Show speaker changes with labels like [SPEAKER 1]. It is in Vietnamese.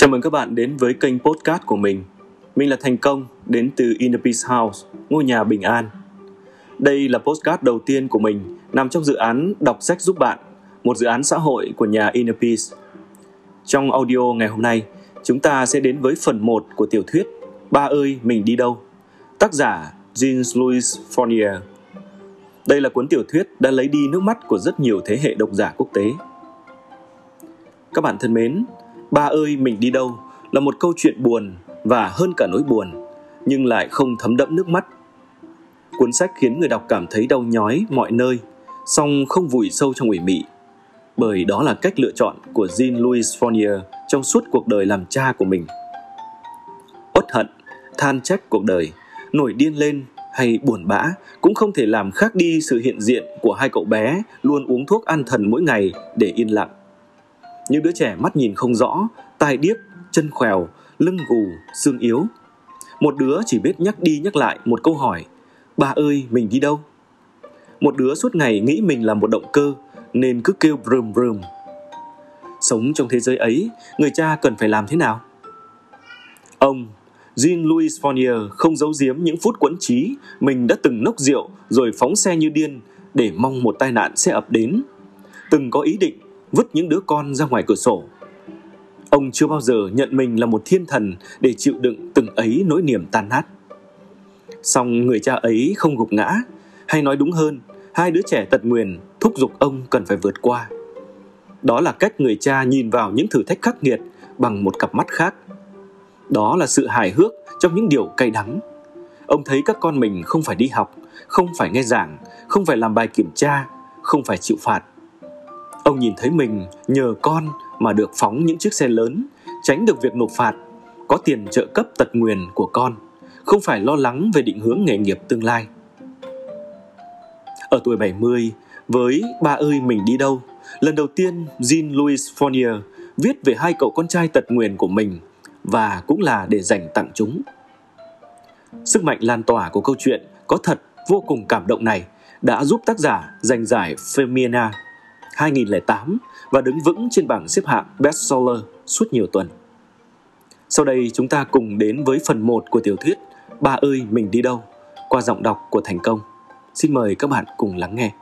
[SPEAKER 1] Chào mừng các bạn đến với kênh podcast của mình. Mình là Thành Công, đến từ Inner Peace House, ngôi nhà bình an. Đây là podcast đầu tiên của mình nằm trong dự án Đọc sách giúp bạn, một dự án xã hội của nhà Inner Peace. Trong audio ngày hôm nay, chúng ta sẽ đến với phần 1 của tiểu thuyết Ba ơi mình đi đâu? Tác giả Jean-Louis Fournier. Đây là cuốn tiểu thuyết đã lấy đi nước mắt của rất nhiều thế hệ độc giả quốc tế. Các bạn thân mến, Ba ơi mình đi đâu là một câu chuyện buồn và hơn cả nỗi buồn, nhưng lại không thấm đẫm nước mắt. Cuốn sách khiến người đọc cảm thấy đau nhói mọi nơi, song không vùi sâu trong ủy mị, bởi đó là cách lựa chọn của Jean-Louis Fournier trong suốt cuộc đời làm cha của mình. Uất hận, than trách cuộc đời, nổi điên lên hay buồn bã cũng không thể làm khác đi sự hiện diện của hai cậu bé luôn uống thuốc an thần mỗi ngày để yên lặng những đứa trẻ mắt nhìn không rõ, tai điếc, chân khèo, lưng gù, xương yếu. Một đứa chỉ biết nhắc đi nhắc lại một câu hỏi, bà ơi mình đi đâu? Một đứa suốt ngày nghĩ mình là một động cơ nên cứ kêu brum brum. Sống trong thế giới ấy, người cha cần phải làm thế nào? Ông Jean-Louis Fournier không giấu giếm những phút quẫn trí mình đã từng nốc rượu rồi phóng xe như điên để mong một tai nạn sẽ ập đến. Từng có ý định vứt những đứa con ra ngoài cửa sổ. Ông chưa bao giờ nhận mình là một thiên thần để chịu đựng từng ấy nỗi niềm tan nát. Song người cha ấy không gục ngã, hay nói đúng hơn, hai đứa trẻ tật nguyền thúc giục ông cần phải vượt qua. Đó là cách người cha nhìn vào những thử thách khắc nghiệt bằng một cặp mắt khác. Đó là sự hài hước trong những điều cay đắng. Ông thấy các con mình không phải đi học, không phải nghe giảng, không phải làm bài kiểm tra, không phải chịu phạt, Ông nhìn thấy mình nhờ con mà được phóng những chiếc xe lớn, tránh được việc nộp phạt, có tiền trợ cấp tật nguyền của con, không phải lo lắng về định hướng nghề nghiệp tương lai. Ở tuổi 70, với Ba ơi mình đi đâu, lần đầu tiên Jean-Louis Fournier viết về hai cậu con trai tật nguyền của mình và cũng là để dành tặng chúng. Sức mạnh lan tỏa của câu chuyện có thật vô cùng cảm động này đã giúp tác giả giành giải Femina 2008 và đứng vững trên bảng xếp hạng bestseller suốt nhiều tuần. Sau đây, chúng ta cùng đến với phần 1 của tiểu thuyết Ba ơi, mình đi đâu qua giọng đọc của Thành Công. Xin mời các bạn cùng lắng nghe.